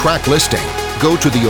Track listing, go to the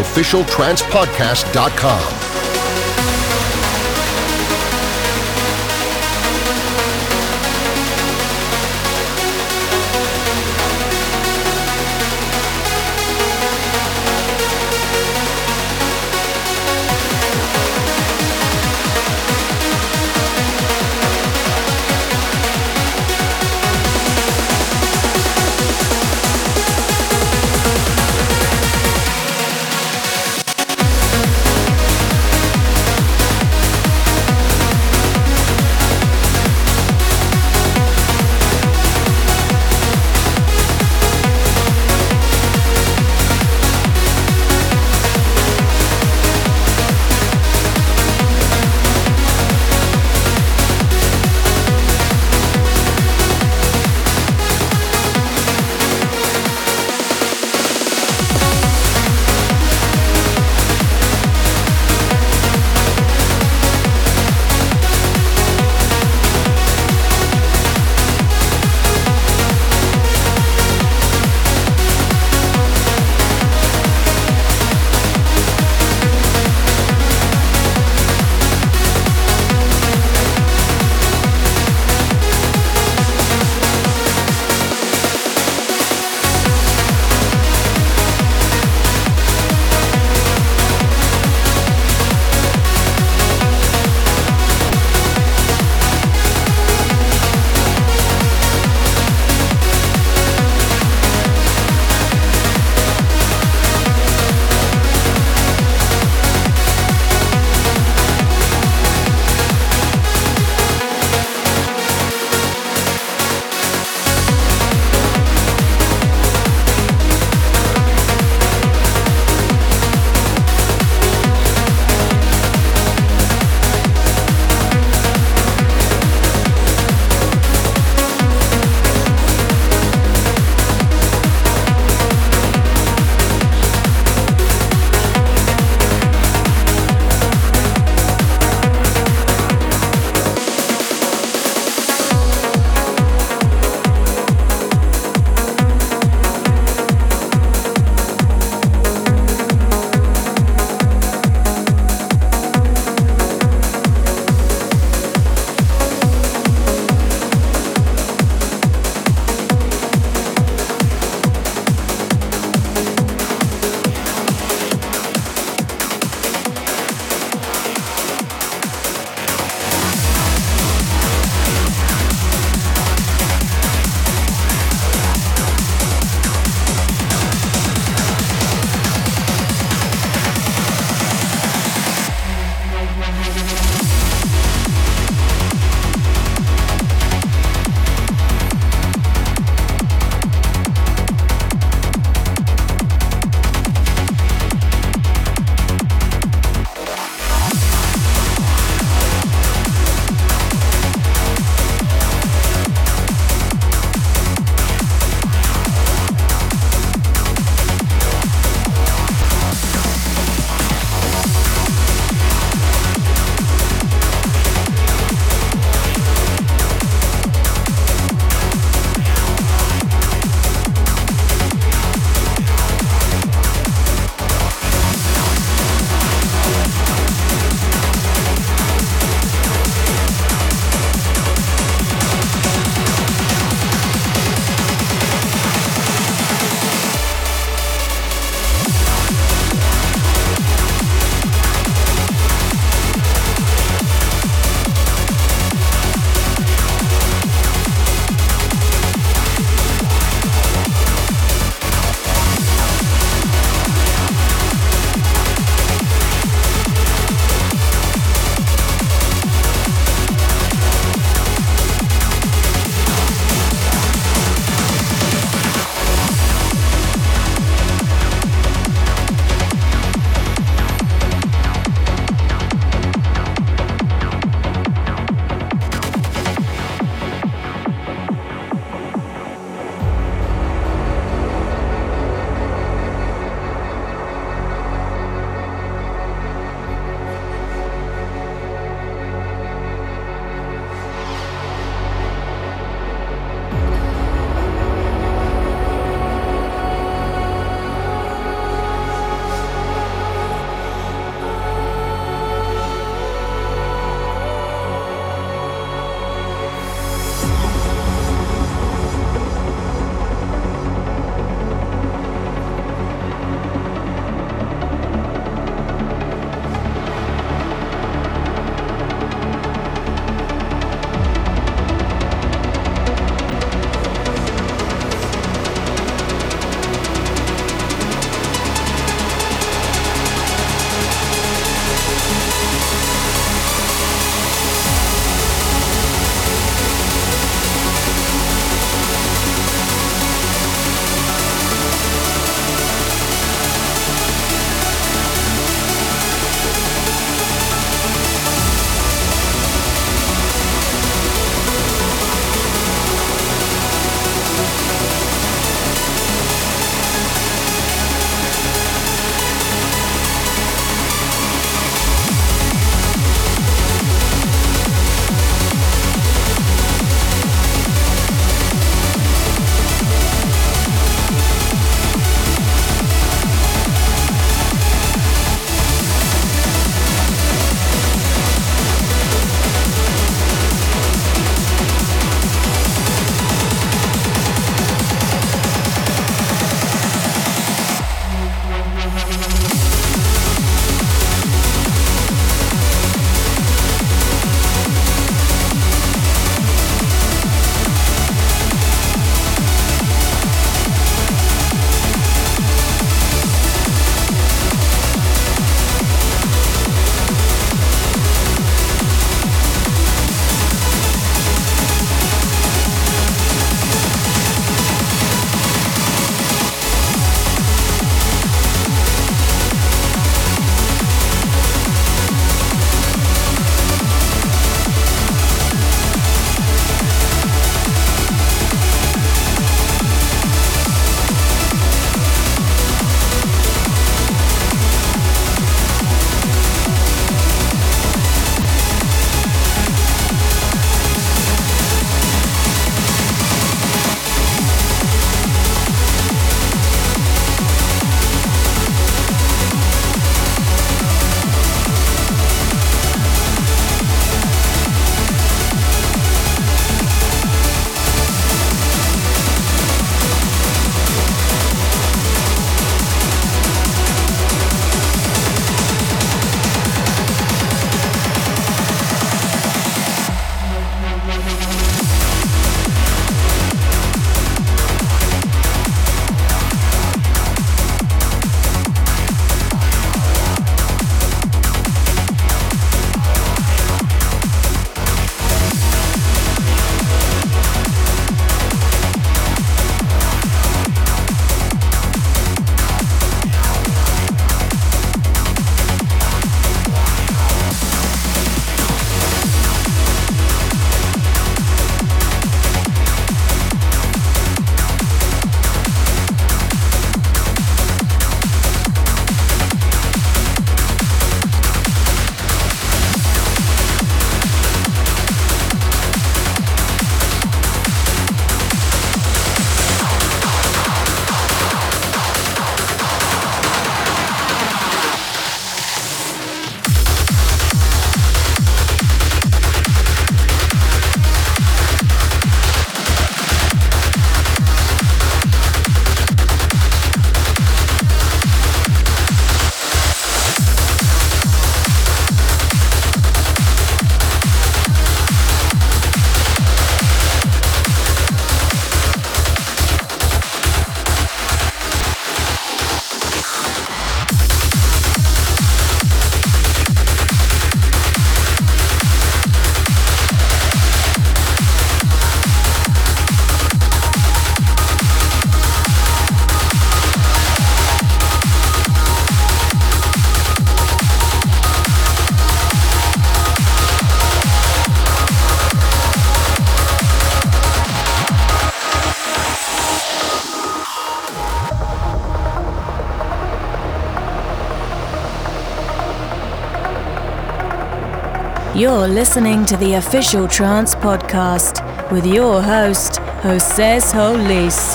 You're listening to the official Trance Podcast with your host, Jose Solis.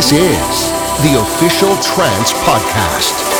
This is the official Trance Podcast.